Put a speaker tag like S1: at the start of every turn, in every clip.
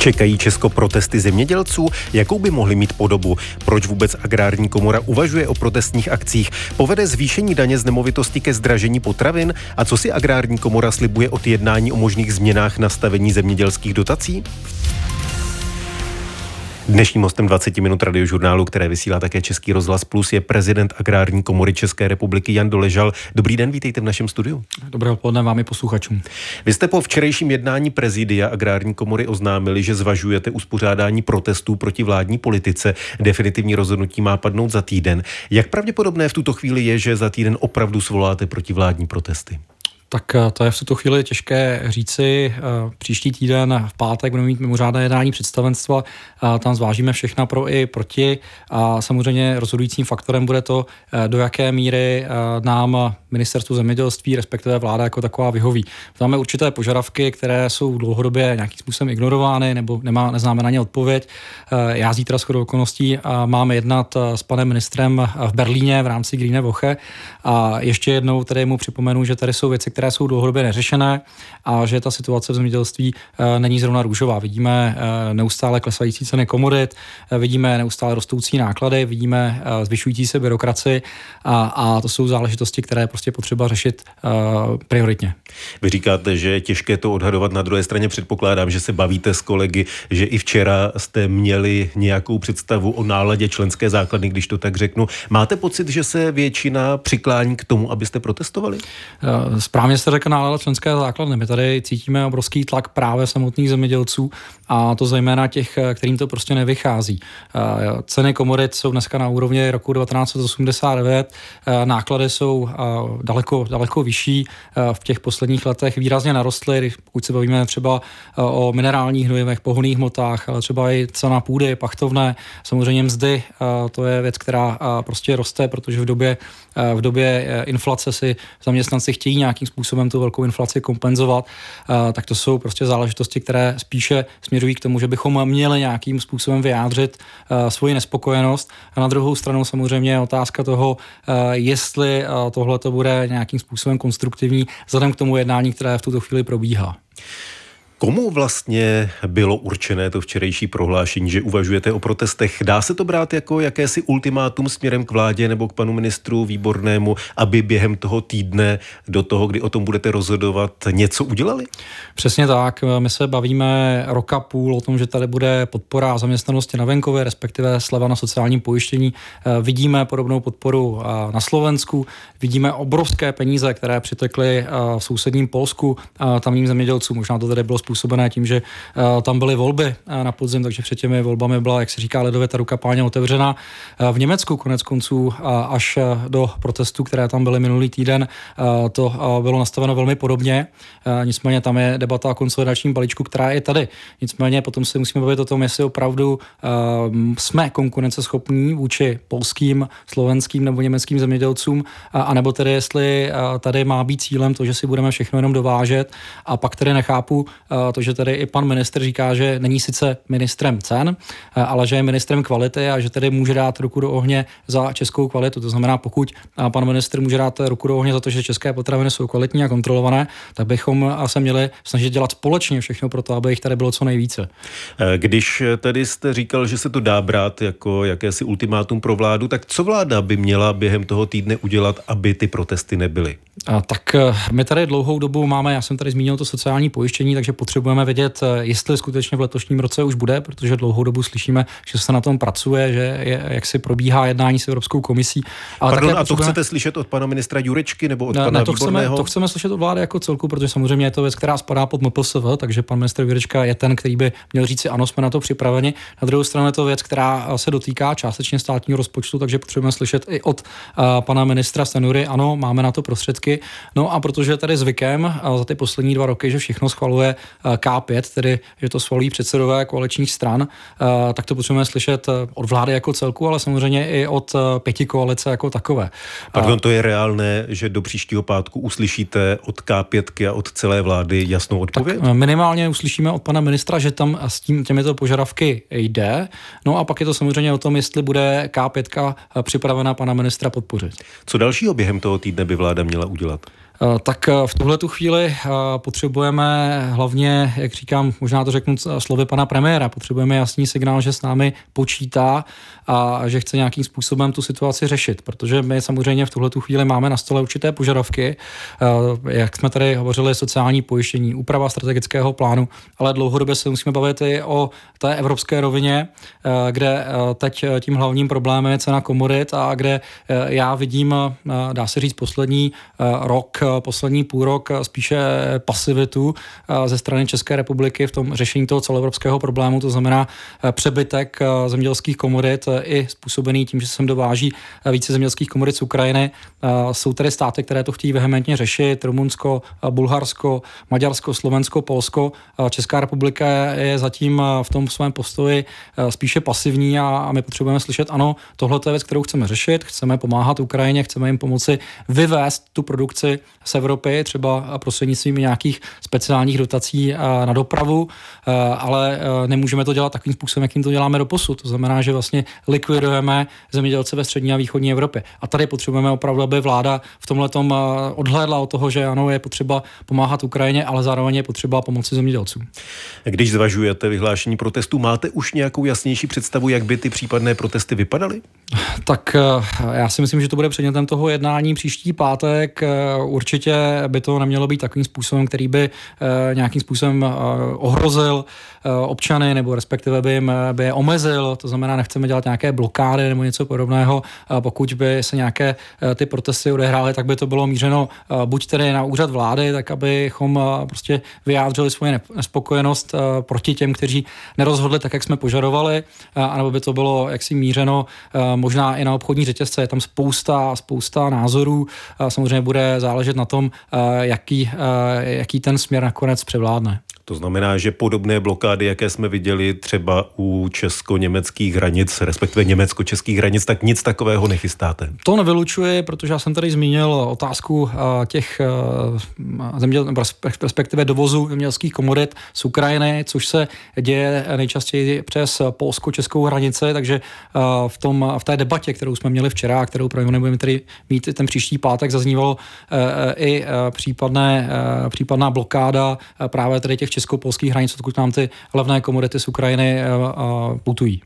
S1: Čekají Česko protesty zemědělců? Jakou by mohly mít podobu? Proč vůbec agrární komora uvažuje o protestních akcích? Povede zvýšení daně z nemovitosti ke zdražení potravin? A co si agrární komora slibuje od jednání o možných změnách nastavení zemědělských dotací? Dnešním hostem 20 minut radiožurnálu, které vysílá také Český rozhlas Plus, je prezident Agrární komory České republiky Jan Doležal. Dobrý den, vítejte v našem studiu.
S2: Dobré odpoledne vám i posluchačům.
S1: Vy jste po včerejším jednání prezidia Agrární komory oznámili, že zvažujete uspořádání protestů proti vládní politice. Definitivní rozhodnutí má padnout za týden. Jak pravděpodobné v tuto chvíli je, že za týden opravdu svoláte vládní protesty?
S2: Tak eh, to je v tuto chvíli těžké říci. Eh, příští týden v pátek budeme mít mimořádné jednání představenstva. Tam zvážíme všechna pro i proti. A samozřejmě rozhodujícím faktorem bude to, eh, do jaké míry nám ministerstvo zemědělství, respektive vláda jako taková vyhoví. Máme určité požadavky, které jsou dlouhodobě nějakým způsobem ignorovány nebo nemá, neznáme na ně odpověď. Já zítra s okolností mám jednat s panem ministrem v Berlíně v rámci Green Woche a ještě jednou tady mu připomenu, že tady jsou věci, které jsou dlouhodobě neřešené a že ta situace v zemědělství eh, není zrovna růžová. Vidíme eh, neustále klesající ceny komodit, eh, vidíme neustále rostoucí náklady, vidíme zvyšující se byrokraci a, a to jsou záležitosti, které prostě potřeba řešit prioritně.
S1: Vy říkáte, že je těžké to odhadovat. Na druhé straně předpokládám, že se bavíte s kolegy, že i včera jste měli nějakou představu o náladě členské základny, když to tak řeknu. Máte pocit, že se většina přiklání k tomu, abyste protestovali?
S2: Správně správně jste řekl nálada členské základny. My tady cítíme obrovský tlak právě samotných zemědělců a to zejména těch, kterým to prostě nevychází. Eh, ceny komodit jsou dneska na úrovni roku 1989, eh, náklady jsou eh, daleko, daleko vyšší, v těch posledních letech výrazně narostly, pokud se bavíme třeba o minerálních hnojivech, pohoných hmotách, ale třeba i cena půdy, pachtovné, samozřejmě mzdy, to je věc, která prostě roste, protože v době, v době inflace si zaměstnanci chtějí nějakým způsobem způsobem tu velkou inflaci kompenzovat, eh, tak to jsou prostě záležitosti, které spíše směřují k tomu, že bychom měli nějakým způsobem vyjádřit eh, svoji nespokojenost. A na druhou stranu samozřejmě je otázka toho, eh, jestli tohle to bude nějakým způsobem konstruktivní vzhledem k tomu jednání, které v tuto chvíli probíhá.
S1: Komu vlastně bylo určené to včerejší prohlášení, že uvažujete o protestech? Dá se to brát jako jakési ultimátum směrem k vládě nebo k panu ministru Výbornému, aby během toho týdne do toho, kdy o tom budete rozhodovat, něco udělali?
S2: Přesně tak. My se bavíme roka půl o tom, že tady bude podpora zaměstnanosti na venkově, respektive sleva na sociálním pojištění. Vidíme podobnou podporu na Slovensku, vidíme obrovské peníze, které přitekly v sousedním Polsku tamním zemědělcům. Možná to tady bylo způsobené tím, že eh, tam byly volby eh, na podzim, takže před těmi volbami byla, jak se říká, ledově ta ruka páně otevřena. Eh, v Německu konec konců až do protestů, které tam byly minulý týden, to bylo nastaveno velmi podobně. Nicméně tam je debata o konsolidačním balíčku, která je tady. Nicméně potom se musíme bavit o tom, jestli opravdu jsme konkurenceschopní vůči polským, slovenským nebo německým zemědělcům, anebo tedy jestli tady má být cílem to, že si budeme všechno jenom dovážet a pak tedy nechápu, to, že tady i pan ministr říká, že není sice ministrem cen, ale že je ministrem kvality a že tedy může dát ruku do ohně za českou kvalitu. To znamená, pokud pan ministr může dát ruku do ohně za to, že české potraviny jsou kvalitní a kontrolované, tak bychom se měli snažit dělat společně všechno pro to, aby jich tady bylo co nejvíce.
S1: Když tedy jste říkal, že se to dá brát jako jakési ultimátum pro vládu, tak co vláda by měla během toho týdne udělat, aby ty protesty nebyly?
S2: A tak e, my tady dlouhou dobu máme, já jsem tady zmínil to sociální pojištění, takže potřebujeme vědět, eh, jestli skutečně v letošním roce už bude, protože dlouhou dobu slyšíme, že se na tom pracuje, že je, jak si probíhá jednání s Evropskou komisí.
S1: Ale Pardon, a to chcete slyšet od pana ministra Jurečky nebo od ne, pana
S2: ne, to chceme, to chceme slyšet od vlády jako celku, protože samozřejmě je to věc, která spadá pod MPSV, takže pan ministr Jurečka je ten, který by měl říci, ano, jsme na to připraveni. Na druhou stranu je to věc, která se dotýká částečně státního rozpočtu, takže potřebujeme slyšet i od uh, pana ministra Stanury, ano, máme na to prostředky. No a protože tady zvykem za ty poslední dva roky, že všechno schvaluje Eh, K5, tedy že to svolí předsedové koaličních stran, eh, tak to potřebujeme slyšet eh, od vlády jako celku, ale samozřejmě i od pěti koalice jako takové.
S1: Pardon, to je reálné, že do příštího pátku uslyšíte od K5 a od celé vlády jasnou odpověď?
S2: Tak minimálně uslyšíme od pana ministra, že tam s tím, těmito požadavky jde. No a pak je to samozřejmě o tom, jestli bude K5 připravena pana ministra podpořit.
S1: Co dalšího během toho týdne by vláda měla udělat? udělat?
S2: Tak v tuhle tu chvíli potřebujeme hlavně, jak říkám, možná to řeknu slovy pana premiéra, potřebujeme jasný signál, že s námi počítá a že chce nějakým způsobem tu situaci řešit, protože my samozřejmě v tuhle tu chvíli máme na stole určité požadavky, jak jsme tady hovořili, sociální pojištění, úprava strategického plánu, ale dlouhodobě se musíme bavit i o té evropské rovině, kde teď tím hlavním problémem je cena komodit a kde já vidím, dá se říct, poslední rok, poslední půl rok spíše pasivitu ze strany České republiky v tom řešení toho celoevropského problému, to znamená přebytek zemědělských komodit i způsobený tím, že se sem dováží více zemědělských komodit z Ukrajiny. Jsou tady státy, které to chtějí vehementně řešit, Rumunsko, Bulharsko, Maďarsko, Slovensko, Polsko. Česká republika je zatím v tom svém postoji spíše pasivní a my potřebujeme slyšet, ano, tohle je věc, kterou chceme řešit, chceme pomáhat Ukrajině, chceme jim pomoci vyvést tu produkci z Evropy, třeba prostřednictvím nějakých speciálních dotací na dopravu, ale nemůžeme to dělat takovým způsobem, jakým to děláme do posud. To znamená, že vlastně likvidujeme zemědělce ve střední a východní Evropě. A tady potřebujeme opravdu, aby vláda v tomhle odhlédla od toho, že ano, je potřeba pomáhat Ukrajině, ale zároveň je potřeba pomoci zemědělcům.
S1: Když zvažujete vyhlášení protestů, máte už nějakou jasnější představu, jak by ty případné protesty vypadaly?
S2: Tak já si myslím, že to bude předmětem toho jednání příští pátek. Určitě by to nemělo být takovým způsobem, který by nějakým způsobem ohrozil občany nebo respektive by, jim, by je omezil. To znamená, nechceme dělat nějaké blokády nebo něco podobného. Pokud by se nějaké ty protesty odehrály, tak by to bylo mířeno buď tedy na úřad vlády, tak abychom prostě vyjádřili svoji nespokojenost proti těm, kteří nerozhodli tak, jak jsme požadovali, anebo by to bylo jaksi mířeno možná i na obchodní řetězce. Je tam spousta, spousta názorů. Samozřejmě bude záležet na tom, jaký, jaký ten směr nakonec převládne.
S1: To znamená, že podobné blokády, jaké jsme viděli třeba u česko-německých hranic, respektive německo-českých hranic, tak nic takového nechystáte.
S2: To nevylučuji, protože já jsem tady zmínil otázku eh, těch eh, zeměděl, respektive dovozu zemědělských komodit z Ukrajiny, což se děje nejčastěji přes polsko-českou hranici, takže eh, v, tom, v té debatě, kterou jsme měli včera, kterou pravděpodobně budeme tady mít ten příští pátek, zaznívalo i případné, případná blokáda právě tady těch česko-polských hranic, odkud nám ty levné komodity z Ukrajiny eh, putují.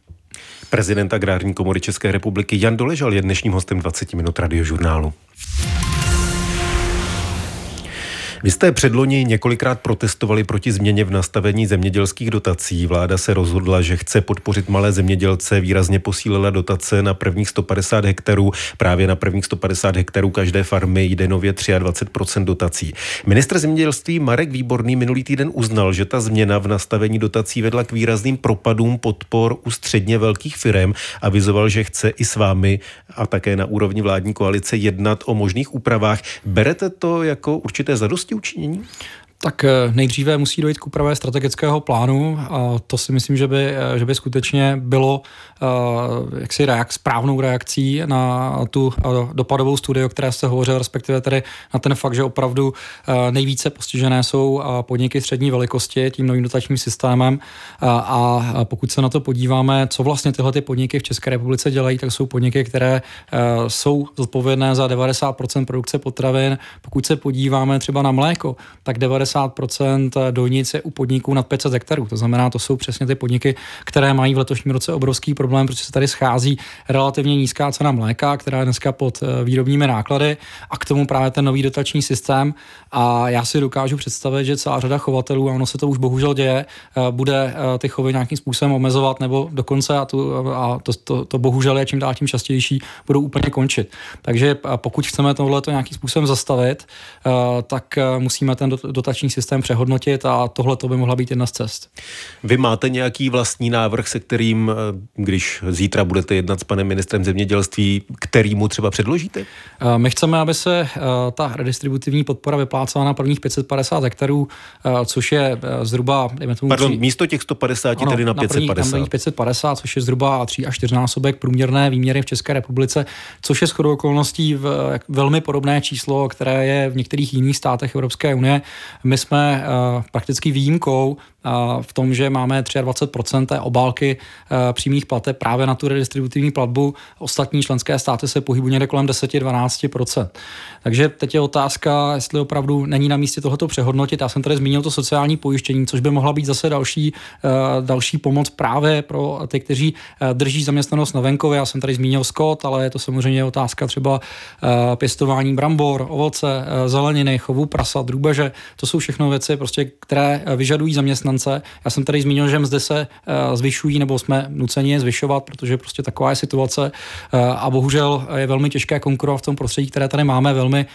S1: Prezident Agrární komory České republiky Jan Doležal je dnešním hostem 20 minut radiožurnálu. Vy jste předloni několikrát protestovali proti změně v nastavení zemědělských dotací. Vláda se rozhodla, že chce podpořit malé zemědělce, výrazně posílila dotace na prvních 150 hektarů. Právě na prvních 150 hektarů každé farmy jde nově 23% dotací. Ministr zemědělství Marek Výborný minulý týden uznal, že ta změna v nastavení dotací vedla k výrazným propadům podpor u středně velkých firm a vizoval, že chce i s vámi a také na úrovni vládní koalice jednat o možných úpravách. Berete to jako určité zadosti naučí učení
S2: Tak eh, nejdříve musí dojít k úpravě strategického plánu a to si myslím, že by, eh, že by skutečně bylo uh, jaksi reak, správnou reakcí na tu dopadovou studii, o které jste hovořil, respektive tedy na ten fakt, že opravdu nejvíce postižené jsou podniky střední velikosti tím novým dotačním systémem a pokud se na to podíváme, co vlastně tyhle ty podniky v České republice dělají, tak jsou podniky, které jsou zodpovědné za 90% produkce potravin. Pokud se podíváme třeba na mléko, tak 90 50% dojnic je u podniků nad 500 hektarů. To znamená, to jsou přesně ty podniky, které mají v letošním roce obrovský problém, protože se tady schází relativně nízká cena mléka, která je dneska pod eh, výrobními náklady a k tomu právě ten nový dotační systém. A já si dokážu představit, že celá řada chovatelů, a ono se to už bohužel děje, eh, bude eh, ty chovy nějakým způsobem omezovat nebo dokonce, a, tu, a to, to, to bohužel je čím dál tím častější, budou úplně končit. Takže pokud chceme tohle nějakým způsobem zastavit, tak musíme ten dotační informační systém přehodnotit a tohle to by mohla být jedna z cest.
S1: Vy máte nějaký vlastní návrh, se kterým, eh, když zítra budete jednat s panem ministrem zemědělství, který mu třeba předložíte?
S2: Eh, my chceme, aby se eh, ta redistributivní podpora vyplácela na prvních 550 hektarů, což je zhruba,
S1: tomu, Pardon, tři... místo těch 150, ano, tedy na 550. Na první, na
S2: 550, což je zhruba 3 až 4 násobek průměrné výměry v České republice, což je shodou okolností v, velmi podobné číslo, které je v některých jiných státech Evropské unie. My jsme prakticky výjimkou v tom, že máme 23% té obálky přímých plateb právě na tu redistributivní platbu. Ostatní členské státy se pohybují někde kolem 10-12%. Takže teď je otázka, jestli opravdu není na místě tohoto přehodnotit. Já jsem tady zmínil to sociální pojištění, což by mohla být zase další, další pomoc právě pro ty, kteří drží zaměstnanost na venkově. Já jsem tady zmínil skot, ale je to samozřejmě otázka třeba pěstování brambor, ovoce, zeleniny, chovu prasa, drůbeže. To jsou všechno věci, prostě, které vyžadují zaměstnance. Já jsem tady zmínil, že mzdy se zvyšují nebo jsme nuceni je zvyšovat, protože prostě taková je situace a bohužel je velmi těžké konkurovat v tom prostředí, které tady máme, velmi,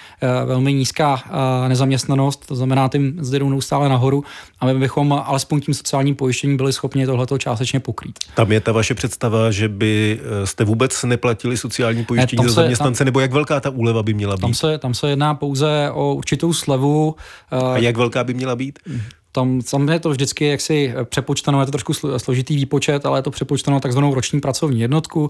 S2: velmi nízká nezaměstnanost, to znamená, ty mzdy jdou neustále nahoru a my bychom alespoň tím sociálním pojištěním byli schopni tohleto částečně pokrýt.
S1: Tam je ta vaše představa, že by eh, jste vůbec neplatili sociální pojištění ne, za zaměstnance, tam, nebo jak velká ta úleva by měla být?
S2: Tam se, tam se jedná pouze o určitou slevu.
S1: A jak velká by měla být?
S2: Tam, tam je to vždycky jaksi přepočteno, je to trošku složitý výpočet, ale je to přepočteno takzvanou roční pracovní jednotku.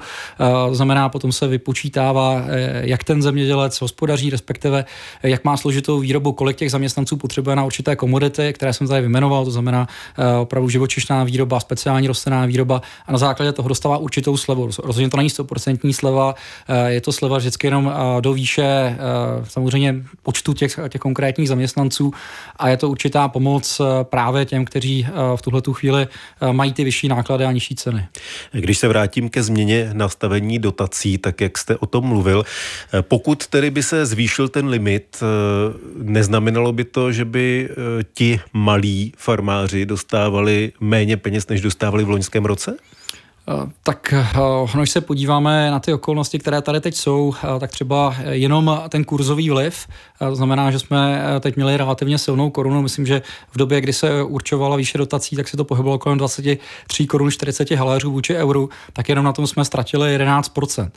S2: To znamená, potom se vypočítává, eh, jak ten zemědělec hospodaří, respektive eh, jak má složitou výrobu, kolik těch zaměstnanců potřebuje na určité komodity, které jsem tady vymenoval, to znamená eh, opravdu živočišná výroba, speciální rostlinná výroba a na základě toho dostává určitou slevu. Rozhodně to není 100% sleva, je to sleva vždycky jenom do výše samozřejmě počtu těch, těch konkrétních zaměstnanců a je to určitá pomoc právě těm, kteří eh, v tuhle tu chvíli eh, mají ty vyšší náklady a nižší ceny.
S1: Když se vrátím ke změně nastavení dotací, tak jak jste o tom mluvil, eh, pokud tedy by se zvýšil ten limit, neznamenalo by to, že by ti malí farmáři dostávali méně peněz, než dostávali v loňském roce?
S2: Eh, tak eh, když se podíváme na ty okolnosti, které tady teď jsou, eh, tak třeba jenom ten kurzový vliv, to znamená, že jsme teď měli relativně silnou korunu. Myslím, že v době, kdy se určovala výše dotací, tak se to pohybovalo kolem 23 korun 40 haléřů vůči euru, tak jenom na tom jsme ztratili 11%.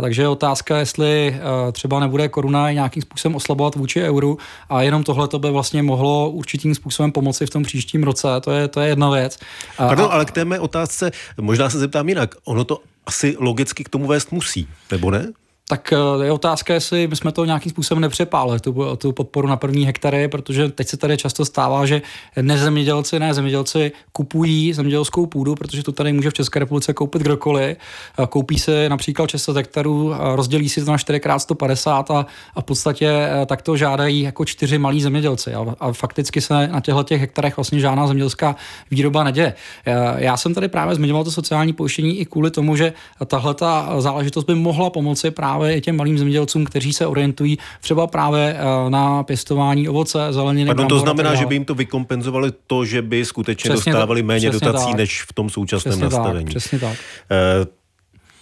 S2: Takže je otázka, jestli třeba nebude koruna nějakým způsobem oslabovat vůči euru a jenom tohle to by vlastně mohlo určitým způsobem pomoci v tom příštím roce. To je, to je jedna věc.
S1: Pardon, ale k té mé otázce, možná se zeptám jinak. Ono to asi logicky k tomu vést musí, nebo ne?
S2: Tak eh, je otázka, jestli bychom to nějakým způsobem nepřepálili, tu, tu podporu na první hektary, protože teď se tady často stává, že nezemědělci, ne zemědělci kupují zemědělskou půdu, protože to tady může v České republice koupit kdokoliv. Koupí se například 600 hektarů, rozdělí si to na 4x150 a, a v podstatě eh, tak to žádají jako čtyři malí zemědělci. A, a fakticky se na těchto těch hektarech vlastně žádná zemědělská výroba neděje. Eh, já jsem tady právě zmiňoval to sociální pojištění i kvůli tomu, že tahle ta záležitost by mohla pomoci právě právě i těm malým zemědělcům, kteří se orientují třeba právě eh, na pěstování ovoce, zeleniny.
S1: Pardon, to znamená, že by jim to vykompenzovali to, že by skutečně přesně dostávali méně dotací tak. než v tom současném
S2: přesně
S1: nastavení.
S2: Tak, přesně tak.
S1: E,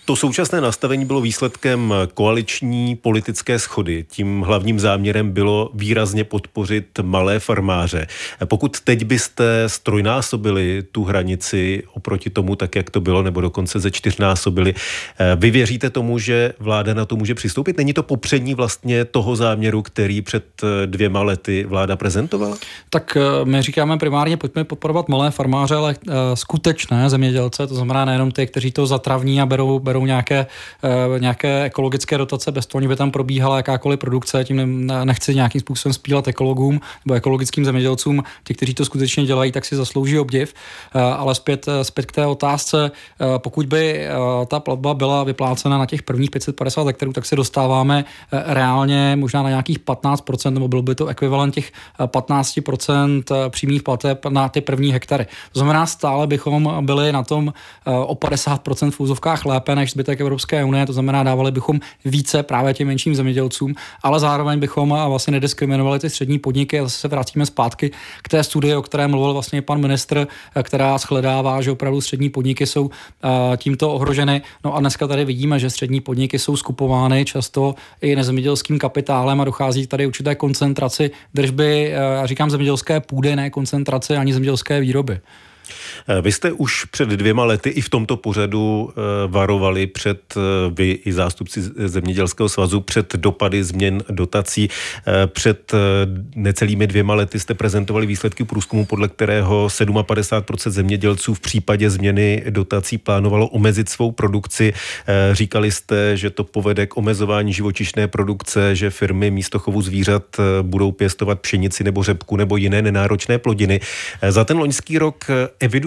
S1: to současné nastavení bylo výsledkem koaliční politické schody. Tím hlavním záměrem bylo výrazně podpořit malé farmáře. Pokud teď byste strojnásobili tu hranici oproti tomu, tak jak to bylo, nebo dokonce ze čtyřnásobili, eh, vy věříte tomu, že vláda na to může přistoupit? Není to popřední vlastně toho záměru, který před eh, dvěma lety vláda prezentovala?
S2: Tak eh, my říkáme primárně, pojďme podporovat malé farmáře, ale skutečné zemědělce, to znamená nejenom ty, kteří to zatravní a berou, berou berou nějaké, eh, nějaké ekologické dotace bez toho, by tam probíhala jakákoliv produkce, tím nechci nějakým způsobem spílat ekologům nebo ekologickým zemědělcům. Ti, kteří to skutečně dělají, tak si zaslouží obdiv. Eh, ale zpět, eh, zpět k té otázce, pokud by ta platba byla vyplácena na těch prvních 550 hektarů, tak se dostáváme reálně možná na nějakých 15%, nebo byl by to ekvivalent těch 15% přímých plateb na ty první hektary. To znamená, stále bychom byli na tom o 50% v úzovkách lépe než zbytek Evropské unie, to znamená, dávali bychom více právě těm menším zemědělcům, ale zároveň bychom vlastně nediskriminovali ty střední podniky a zase se vrátíme zpátky k té studii, o které mluvil vlastně pan ministr, která shledává, že opravdu střední podniky jsou tímto ohroženy. No a dneska tady vidíme, že střední podniky jsou skupovány často i nezemědělským kapitálem a dochází tady určité koncentraci držby, říkám zemědělské půdy, ne koncentraci ani zemědělské výroby.
S1: Vy jste už před dvěma lety i v tomto pořadu varovali před vy i zástupci Zemědělského svazu před dopady změn dotací. Před necelými dvěma lety jste prezentovali výsledky průzkumu, podle kterého 57% zemědělců v případě změny dotací plánovalo omezit svou produkci. Říkali jste, že to povede k omezování živočišné produkce, že firmy místo chovu zvířat budou pěstovat pšenici nebo řepku nebo jiné nenáročné plodiny. Za ten loňský rok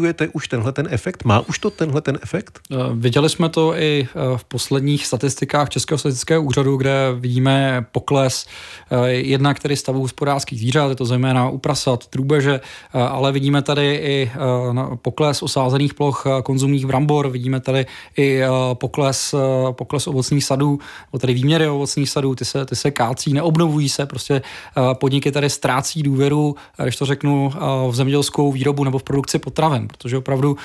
S1: evidujete už tenhle ten efekt? Má už to tenhle ten efekt?
S2: Viděli jsme to i v posledních statistikách Českého statistického úřadu, kde vidíme pokles jednak tedy stavu hospodářských zvířat, je to zejména u prasat, drůbeže, ale vidíme tady i pokles osázených ploch konzumních brambor, vidíme tady i pokles, pokles ovocných sadů, tedy výměry ovocných sadů, ty se, ty se kácí, neobnovují se, prostě podniky tady ztrácí důvěru, když to řeknu, v zemědělskou výrobu nebo v produkci potravin, protože opravdu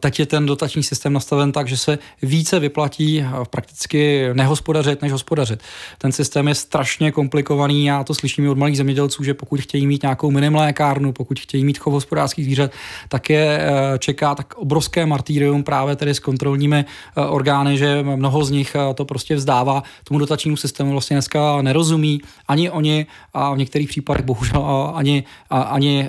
S2: teď je ten dotační systém nastaven tak, že se více vyplatí prakticky nehospodařit, než hospodařit. Ten systém je strašně komplikovaný, já to slyším od malých zemědělců, že pokud chtějí mít nějakou minimlékárnu, pokud chtějí mít chov hospodářských zvířat, tak je čeká tak obrovské martýrium právě tedy s kontrolními orgány, že mnoho z nich to prostě vzdává tomu dotačnímu systému, vlastně dneska nerozumí ani oni a v některých případech bohužel ani, ani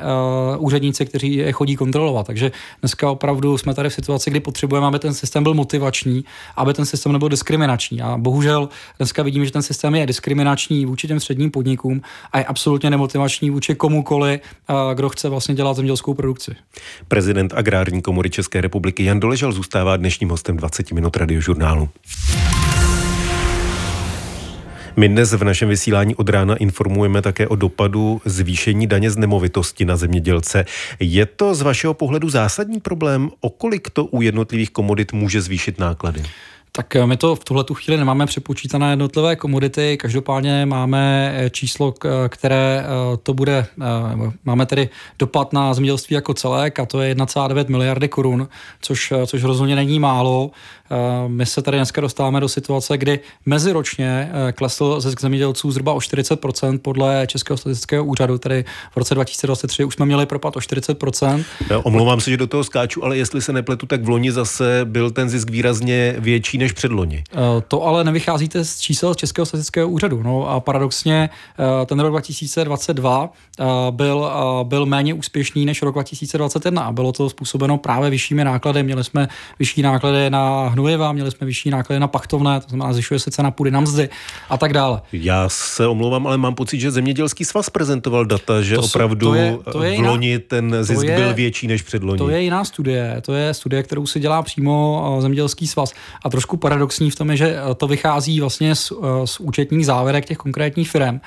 S2: úředníci, kteří je chodí kontrolovat. Takže dneska opravdu jsme tady v situaci, kdy potřebujeme, aby ten systém byl motivační, aby ten systém nebyl diskriminační. A bohužel dneska vidíme, že ten systém je diskriminační vůči těm středním podnikům a je absolutně nemotivační vůči komukoli, uh, kdo chce vlastně dělat zemědělskou produkci.
S1: Prezident Agrární komory České republiky Jan Doležel zůstává dnešním hostem 20 minut radiožurnálu. My dnes v našem vysílání od rána informujeme také o dopadu zvýšení daně z nemovitosti na zemědělce. Je to z vašeho pohledu zásadní problém? O kolik to u jednotlivých komodit může zvýšit náklady?
S2: Tak eh, my to v tuhle chvíli nemáme přepočítané jednotlivé komodity, každopádně máme eh, číslo, které eh, to bude, máme tedy dopad na zemědělství jako celek a to je 1,9 miliardy korun, což, což rozhodně není málo. My se tady dneska dostáváme do situace, kdy meziročně klesl zisk zemědělců zhruba o 40% podle Českého statistického úřadu, tedy v roce 2023 už jsme měli propad o 40%.
S1: Omlouvám se, že do toho skáču, ale jestli se nepletu, tak v loni zase byl ten zisk výrazně větší než předloni.
S2: Eh, to ale nevycházíte z čísel Českého statistického úřadu. No a paradoxně eh, ten rok 2022 eh, byl, byl méně úspěšný než rok 2021 a bylo to způsobeno právě vyššími náklady. Měli jsme vyšší náklady na hnojiva, měli jsme vyšší náklady na pachtovné, to znamená, zvyšuje se cena půdy na mzdy a tak dále.
S1: Já se omlouvám, ale mám pocit, že zemědělský svaz prezentoval data, že to opravdu to je, to je v loni ten zisk je, byl větší než předloni.
S2: To je jiná studie, to je studie, kterou si dělá přímo zemědělský svaz a trošku paradoxní v tom je, že to vychází vlastně z, z účetních závěrek těch konkrétních firm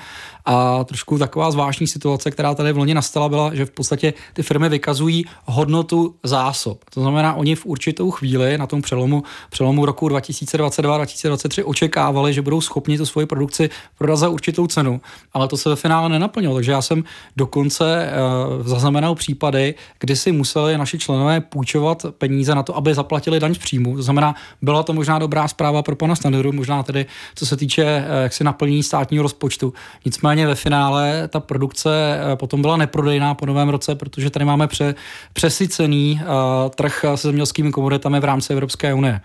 S2: a trošku taková zvláštní situace, která tady v loni nastala, byla, že v podstatě ty firmy vykazují hodnotu zásob. To znamená, oni v určitou chvíli na tom přelomu, přelomu roku 2022-2023 očekávali, že budou schopni tu svoji produkci prodat za určitou cenu, ale to se ve finále nenaplnilo. Takže já jsem dokonce uh, zaznamenal případy, kdy si museli naši členové půjčovat peníze na to, aby zaplatili daň z příjmu. To znamená, byla to možná dobrá zpráva pro pana Standardu, možná tedy co se týče uh, jaksi naplnění státního rozpočtu. Nicméně Nicméně ve finále ta produkce eh, potom byla neprodejná po novém roce, protože tady máme pře, přesycený uh, trh se zemědělskými komoditami v rámci Evropské unie.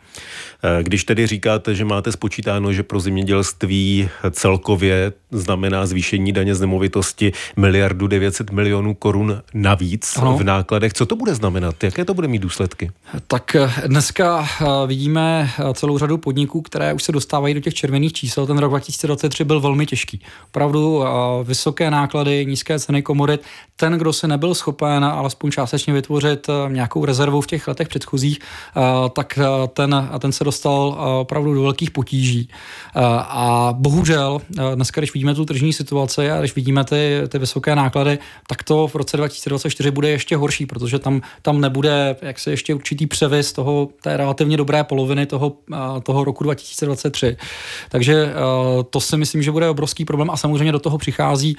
S1: Eh, když tedy říkáte, že máte spočítáno, že pro zemědělství celkově znamená zvýšení daně z nemovitosti miliardu 900 milionů korun navíc ano. v nákladech, co to bude znamenat? Jaké to bude mít důsledky?
S2: Tak dneska vidíme celou řadu podniků, které už se dostávají do těch červených čísel. Ten rok 2023 byl velmi těžký. Opravdu vysoké náklady, nízké ceny komodit. Ten, kdo se nebyl schopen alespoň částečně vytvořit eh, nějakou rezervu v těch letech předchozích, eh, tak eh, ten, ten se dostal opravdu do velkých potíží. A bohužel, dneska, když vidíme tu tržní situaci a když vidíme ty, ty vysoké náklady, tak to v roce 2024 bude ještě horší, protože tam, tam nebude jak se ještě určitý převis toho, té relativně dobré poloviny toho, toho roku 2023. Takže to si myslím, že bude obrovský problém a samozřejmě do toho toho přichází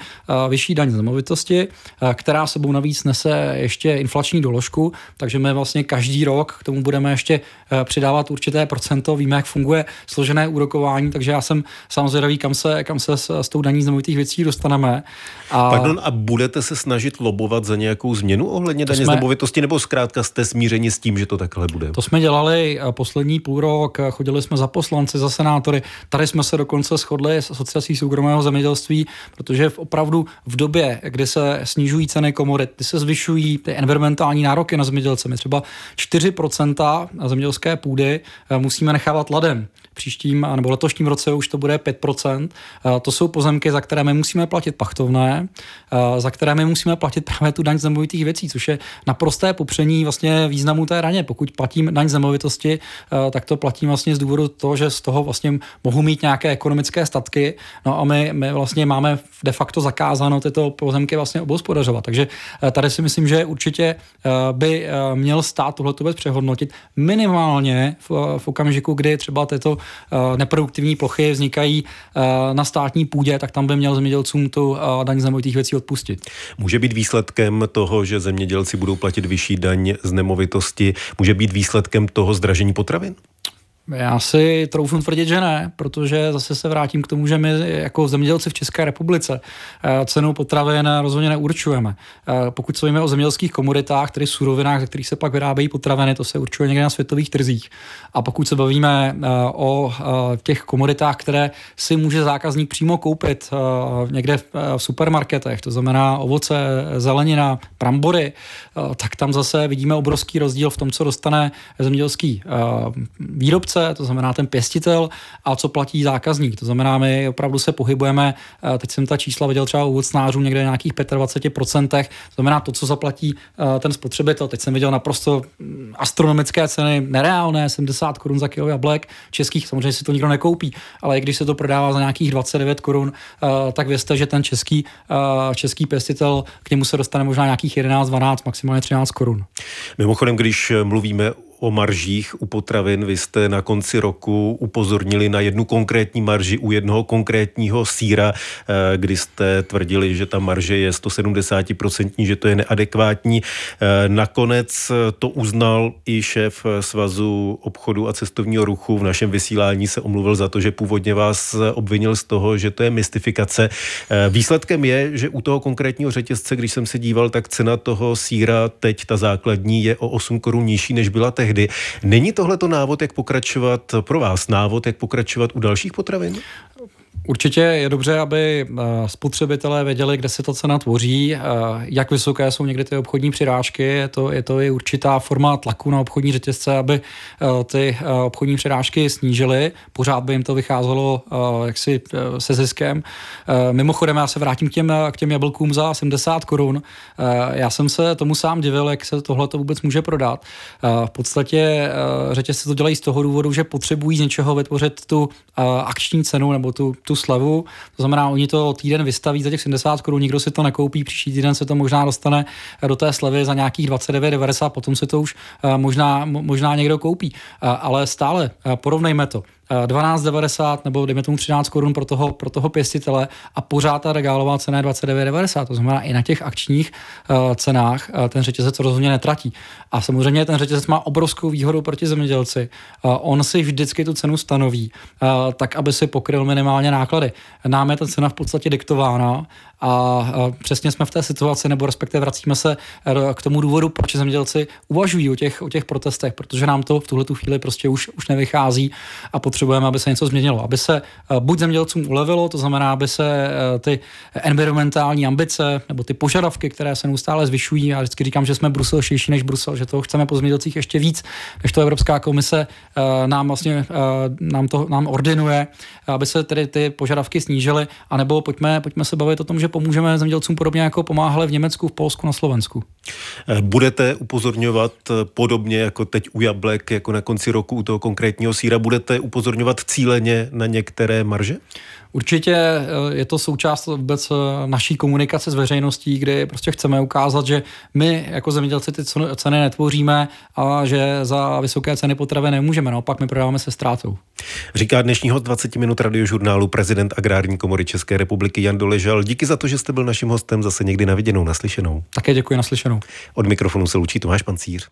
S2: vyšší daň z nemovitosti, která sebou navíc nese ještě inflační doložku, takže my vlastně každý rok k tomu budeme ještě přidávat určité procento. Víme, jak funguje složené úrokování, takže já jsem samozřejmě kam se, kam se s, s tou daní z nemovitých věcí dostaneme.
S1: A... Pardon, a budete se snažit lobovat za nějakou změnu ohledně daně jsme... z nemovitosti, nebo zkrátka jste smířeni s tím, že to takhle bude?
S2: To jsme dělali poslední půl rok, chodili jsme za poslanci, za senátory, tady jsme se dokonce shodli s asociací soukromého zemědělství, protože v opravdu v době, kdy se snižují ceny komodit, kdy se zvyšují ty environmentální nároky na zemědělce, my třeba 4% na zemědělské půdy eh, musíme nechávat ladem příštím nebo letošním roce už to bude 5%. Eh, to jsou pozemky, za které my musíme platit pachtovné, eh, za které my musíme platit právě tu daň z nemovitých věcí, což je naprosté popření vlastně významu té raně. Pokud platím daň z nemovitosti, eh, tak to platím vlastně z důvodu toho, že z toho vlastně mohu mít nějaké ekonomické statky. No a my, my vlastně máme de facto zakázáno tyto pozemky vlastně obospodařovat. Takže tady si myslím, že určitě by měl stát tohle vůbec přehodnotit minimálně v, v okamžiku, kdy třeba tyto Eh, neproduktivní plochy vznikají eh, na státní půdě, tak tam by měl zemědělcům tu eh, daň z nemovitých věcí odpustit.
S1: Může být výsledkem toho, že zemědělci budou platit vyšší daň z nemovitosti, může být výsledkem toho zdražení potravin?
S2: Já si troufnu tvrdit, že ne, protože zase se vrátím k tomu, že my jako zemědělci v České republice eh, cenu potravin rozhodně neurčujeme. Eh, pokud se víme o zemědělských komoditách, tedy surovinách, ze kterých se pak vyrábějí potraviny, to se určuje někde na světových trzích. A pokud se bavíme eh, o těch komoditách, které si může zákazník přímo koupit někde v supermarketech, to znamená ovoce, zelenina, brambory, tak tam zase vidíme obrovský rozdíl v tom, co dostane zemědělský výrobce výrobce, to znamená ten pěstitel, a co platí zákazník. To znamená, my opravdu se pohybujeme, eh, teď jsem ta čísla viděl třeba u ovocnářů někde nějakých 25%, to znamená to, co zaplatí eh, ten spotřebitel. Teď jsem viděl naprosto mm, astronomické ceny, nereálné, 70 korun za kilo jablek, českých, samozřejmě si to nikdo nekoupí, ale i když se to prodává za nějakých 29 korun, eh, tak vězte, že ten český, český pěstitel, k němu se dostane možná nějakých 11, 12, maximálně 13 korun.
S1: Mimochodem, když mluvíme o maržích u potravin. Vy jste na konci roku upozornili na jednu konkrétní marži u jednoho konkrétního síra, eh, kdy jste tvrdili, že ta marže je 170%, že to je neadekvátní. Eh, nakonec to uznal i šéf Svazu obchodu a cestovního ruchu. V našem vysílání se omluvil za to, že původně vás obvinil z toho, že to je mystifikace. Eh, výsledkem je, že u toho konkrétního řetězce, když jsem se díval, tak cena toho síra teď ta základní je o 8 korun nižší, než byla tehdy tehdy. Není tohleto návod, jak pokračovat pro vás, návod, jak pokračovat u dalších potravin?
S2: Určitě je dobře, aby eh, spotřebitelé věděli, kde se ta cena tvoří, eh, jak vysoké jsou někdy ty obchodní přirážky. Je to, je to i určitá forma tlaku na obchodní řetězce, aby eh, ty obchodní přirážky snížily. Pořád by jim to vycházelo jaksi se ziskem. Mimochodem, já se vrátím k těm, k těm jablkům za 70 korun. Já jsem se tomu sám divil, jak se tohle to vůbec může prodat. V podstatě řetězce to dělají z toho důvodu, že potřebují z něčeho vytvořit tu akční cenu nebo tu, tu slevu. To znamená, oni to týden vystaví za těch 70 korun, nikdo si to nekoupí, příští týden se to možná dostane do té slevy za nějakých 29,90, potom se to už eh, možná, možná někdo koupí. Eh, ale stále eh, porovnejme to. 12,90 nebo dejme tomu 13 korun pro toho, pro toho pěstitele a pořád ta regálová cena je 29,90. To znamená, i na těch akčních uh, cenách uh, ten řetězec rozhodně netratí. A samozřejmě ten řetězec má obrovskou výhodu proti zemědělci. Uh, on si vždycky tu cenu stanoví, tak, aby si pokryl minimálně náklady. Nám je ta cena v podstatě diktována a přesně jsme v té situaci, nebo respektive vracíme se e, k tomu důvodu, proč zemědělci uvažují o těch, o těch protestech, protože nám to v tuhle chvíli prostě už, už nevychází a potřebujeme, aby se něco změnilo. Aby se e, buď zemědělcům ulevilo, to znamená, aby se e, ty environmentální ambice nebo ty požadavky, které se neustále zvyšují, já vždycky říkám, že jsme bruselštější než Brusel, že toho chceme po zemědělcích ještě víc, než to Evropská komise nám vlastně nám, to, nám ordinuje, aby se tedy ty požadavky snížily, anebo pojďme, pojďme se bavit o tom, že pomůžeme zemědělcům podobně jako pomáhali v Německu, v Polsku, na Slovensku.
S1: Eh, budete upozorňovat eh, podobně jako teď u jablek, jako na konci roku u toho konkrétního síra, budete upozorňovat cíleně na některé marže?
S2: Určitě eh, je to součást vůbec naší komunikace s veřejností, kdy prostě chceme ukázat, že my jako zemědělci ty ceny netvoříme a že za vysoké ceny potravy nemůžeme. Naopak my prodáváme se ztrátou.
S1: Říká dnešního 20 minut radiožurnálu prezident Agrární komory České republiky Jan Doležal. Díky za to, že jste byl naším hostem zase někdy na viděnou, naslyšenou.
S2: Také děkuji naslyšenou.
S1: Od mikrofonu se lučí Tomáš Pancíř.